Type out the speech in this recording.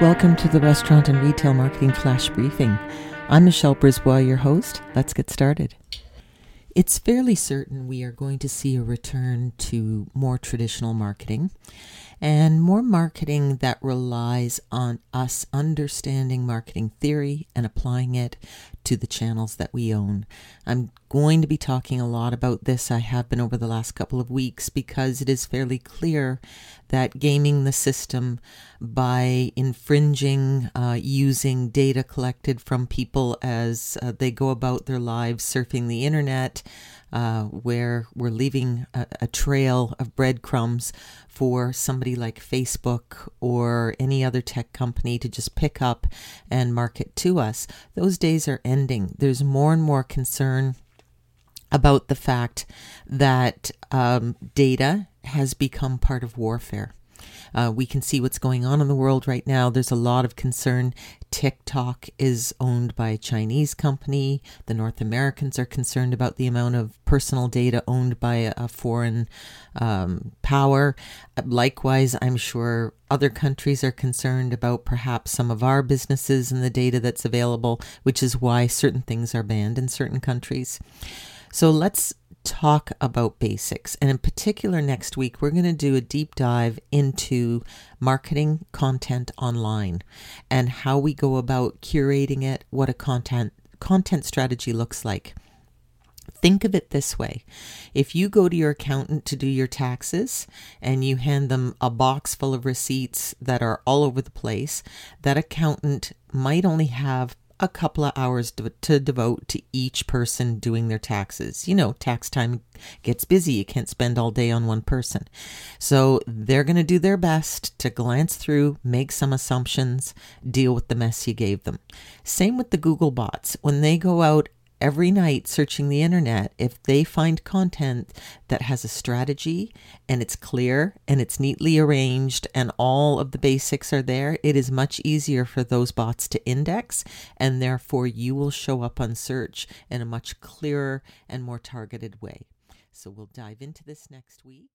Welcome to the Restaurant and Retail Marketing Flash Briefing. I'm Michelle Brisbois, your host. Let's get started. It's fairly certain we are going to see a return to more traditional marketing and more marketing that relies on us understanding marketing theory and applying it to the channels that we own. I'm going to be talking a lot about this. I have been over the last couple of weeks because it is fairly clear that gaming the system by infringing, uh, using data collected from people as uh, they go about their lives surfing the internet, uh, where we're leaving a, a trail of breadcrumbs for somebody like Facebook or any other tech company to just pick up and market to us. Those days are ending. There's more and more concern about the fact that um, data has become part of warfare. Uh, we can see what's going on in the world right now. There's a lot of concern. TikTok is owned by a Chinese company. The North Americans are concerned about the amount of personal data owned by a, foreign um, power. Likewise, I'm sure other countries are concerned about perhaps some of our businesses and the data that's available, which is why certain things are banned in certain countries. So let's talk about basics. And in particular, next week, we're going to do a deep dive into marketing content online and how we go about curating it, what a content content strategy looks like. Think of it this way. If you go to your accountant to do your taxes and you hand them a box full of receipts that are all over the place, that accountant might only have a couple of hours to, devote to each person doing their taxes. You know, tax time gets busy. You can't spend all day on one person. So they're going to do their best to glance through, make some assumptions, deal with the mess you gave them. Same with the Google bots. When they go out every night searching the internet, if they find content that has a strategy and it's clear and it's neatly arranged and all of the basics are there, it is much easier for those bots to index and therefore you will show up on search in a much clearer and more targeted way. So we'll dive into this next week.